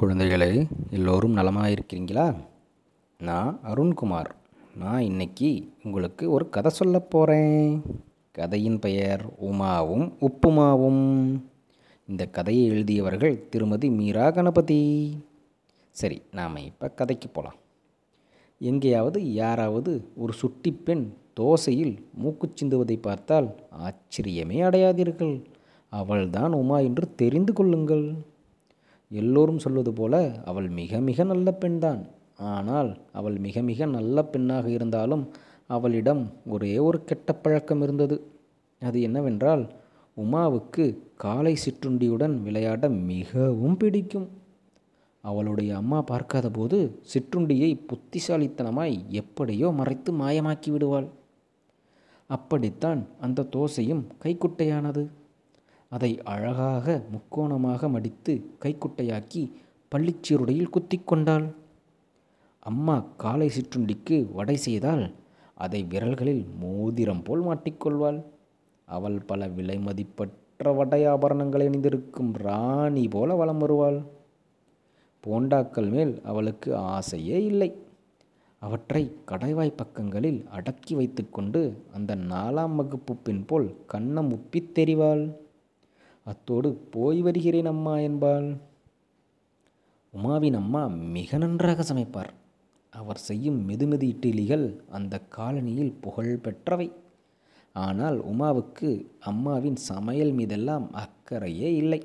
குழந்தைகளே எல்லோரும் நலமாக இருக்கிறீங்களா நான் அருண்குமார். நான் இன்னைக்கு உங்களுக்கு ஒரு கதை சொல்ல போகிறேன் கதையின் பெயர் உமாவும் உப்புமாவும். இந்த கதையை எழுதியவர்கள் திருமதி மீரா கணபதி. சரி நாம் இப்போ கதைக்கு போகலாம் எங்கேயாவது யாராவது ஒரு சுட்டி பெண் தோசையில் மூக்கு சிந்துவதை பார்த்தால் ஆச்சரியமே அடையாதீர்கள். அவள்தான் உமா என்று தெரிந்து கொள்ளுங்கள். எல்லோரும் சொல்வது போல அவள் மிக மிக நல்ல பெண்தான். ஆனால் அவள் மிக மிக நல்ல பெண்ணாக இருந்தாலும் அவளிடம் ஒரே ஒரு கெட்ட பழக்கம் இருந்தது. அது என்னவென்றால் உமாவுக்கு காலை சிற்றுண்டியுடன் விளையாட மிகவும் பிடிக்கும். அவளுடைய அம்மா பார்க்காத போது சிற்றுண்டியை புத்திசாலித்தனமாய் எப்படியோ மறைத்து மாயமாக்கி விடுவாள். அப்படித்தான் அந்த தோசையும் கைக்குட்டையானது. அதை அழகாக முக்கோணமாக மடித்து கைக்குட்டையாக்கி பள்ளிச்சீருடையில் குத்தி கொண்டாள். அம்மா காலை சிற்றுண்டிக்கு வடை செய்தால் அதை விரல்களில் மோதிரம் போல் மாட்டிக்கொள்வாள் அவள் பல விலை மதிப்பற்ற வடை ஆபரணங்களை அணிந்திருக்கும் ராணி போல வலம் வருவாள். போண்டாக்கள் மேல் அவளுக்கு ஆசையே இல்லை. அவற்றை கடைவாய் பக்கங்களில் அடக்கி வைத்துக்கொண்டு அந்த நாலாம் வகுப்பு பின் போல் கண்ணம் உப்பித் தெரிவாள். அத்தோடு போய் வருகிறேன் அம்மா என்பாள். உமாவின் அம்மா மிக நன்றாக சமைப்பார். அவர் செய்யும் மெதுமெது இட்லிகள் அந்த காலனியில் புகழ் பெற்றவை. ஆனால் உமாவுக்கு அம்மாவின் சமையல் மீதெல்லாம் அக்கறையே இல்லை.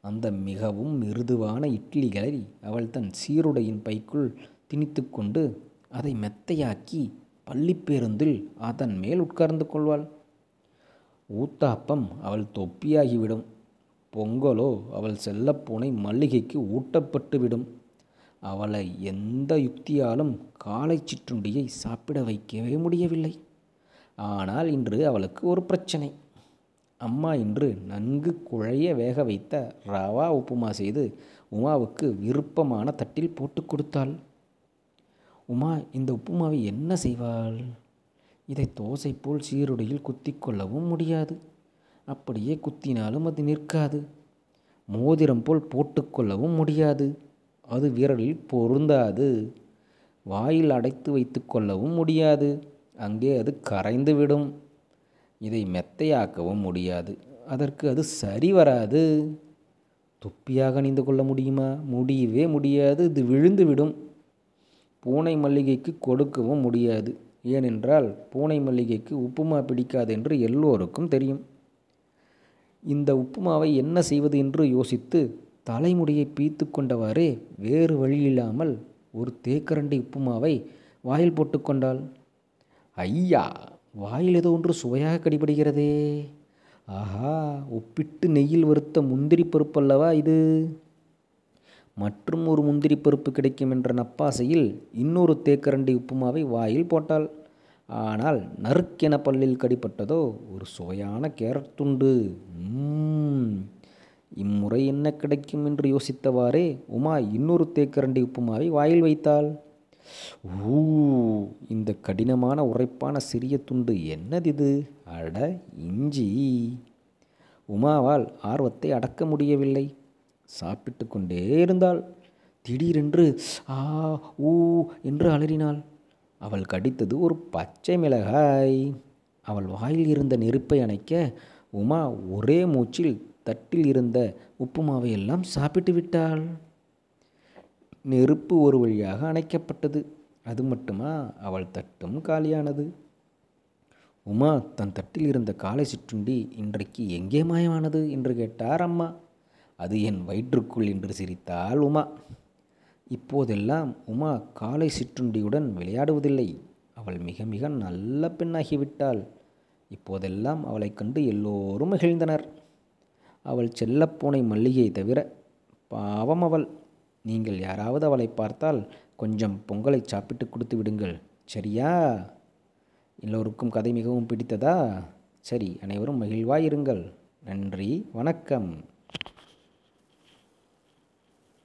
அந்த மிகவும் மிருதுவான இட்லிகளை அவள் தன் சீருடையின் பைக்குள் திணித்து கொண்டு அதை மெத்தையாக்கி பள்ளிப்பேருந்தில் அதன் மேல் உட்கார்ந்து கொள்வாள். ஊத்தாப்பம் அவள் தொப்பியாகிவிடும். பொங்கலோ அவள் செல்லப்பூனை மல்லிகைக்கு ஊட்டப்பட்டுவிடும். அவளை எந்த யுக்தியாலும் காலை சிற்றுண்டியை சாப்பிட வைக்கவே முடியவில்லை. ஆனால் இன்று அவளுக்கு ஒரு பிரச்சனை. அம்மா இன்று நன்கு குழைய வேக வைத்த ரவா உப்புமா செய்து உமாவுக்கு விருப்பமான தட்டில் போட்டு கொடுத்தாள். உமா இந்த உப்புமாவை என்ன செய்வாள்? இதை தோசை போல் சீருடையில் குத்தி கொள்ளவும் முடியாது. அப்படியே குத்தினாலும் அது நிற்காது. மோதிரம் போல் போட்டுக்கொள்ளவும் முடியாது. அது விரலில் பொருந்தாது. வாயில் அடைத்து வைத்து கொள்ளவும் முடியாது. அங்கே அது கரைந்து விடும் இதை மெத்தையாக்கவும் முடியாது. அதற்கு அது சரி வராது. தொப்பியாக அணிந்து கொள்ள முடியுமா? முடியவே முடியாது. இது விழுந்து விடும் பூனை மல்லிகைக்கு கொடுக்கவும் முடியாது. ஏனென்றால் பூனை மல்லிகைக்கு உப்புமா பிடிக்காது என்று எல்லோருக்கும் தெரியும். இந்த உப்புமாவை என்ன செய்வது என்று யோசித்து தலைமுடியை பீத்து கொண்டவாறே வேறு வழியில்லாமல் ஒரு தேக்கரண்டி உப்புமாவை வாயில் போட்டுக்கொண்டாள் ஐயா வாயில் ஏதோ ஒன்று சுவையாக கடிபடுகிறதே. ஆஹா உப்பிட்டு நெய்யில் வறுத்த முந்திரி பருப்பல்லவா இது? மற்றும் ஒரு முந்திரி பருப்பு கிடைக்கும் என்ற நப்பாசையில் இன்னொரு தேக்கரண்டி உப்புமாவை வாயில் போட்டாள். ஆனால் நறுக்கென பல்லில் கடிப்பட்டதோ ஒரு சுவையான கேரட் துண்டு. இம்முறை என்ன கிடைக்கும் என்று யோசித்தவாறே உமா இன்னொரு தேக்கரண்டி உப்புமாவை வாயில் வைத்தாள். ஊ இந்த கடினமான உரைப்பான சிறிய துண்டு என்னது இது அட இஞ்சி. உமாவால் ஆர்வத்தை அடக்க முடியவில்லை. சாப்பிட்டு கொண்டே இருந்தாள். திடீரென்று ஆ ஊ என்று அலறினாள். அவள் கடித்தது ஒரு பச்சை மிளகாய். அவள் வாயில் இருந்த நெருப்பை அணைக்க உமா ஒரே மூச்சில் தட்டில் இருந்த உப்புமாவை எல்லாம் சாப்பிட்டு விட்டாள். நெருப்பு ஒரு வழியாக அணைக்கப்பட்டது. அது மட்டுமா? அவள் தட்டும் காலியானது. உமா தன் தட்டில் இருந்த காலை சிற்றுண்டி இன்றைக்கு எங்கே மாயமானது? என்று கேட்டார் அம்மா. அது என் வயிற்றுக்குள் என்று சிரித்தாள் உமா. இப்போதெல்லாம் உமா காலை சிற்றுண்டியுடன் விளையாடுவதில்லை. அவள் மிக மிக நல்ல பெண்ணாகிவிட்டாள். இப்போதெல்லாம் அவளை கண்டு எல்லோரும் மகிழ்ந்தனர். அவள் செல்லப்பூனை மல்லிகையை தவிர பாவம் அவள். நீங்கள் யாராவது அவளை பார்த்தால் கொஞ்சம் பொங்கலை சாப்பிட்டு கொடுத்து விடுங்கள். சரியா? எல்லோருக்கும் கதை மிகவும் பிடித்ததா? சரி அனைவரும் மகிழ்வாயிருங்கள். நன்றி வணக்கம்.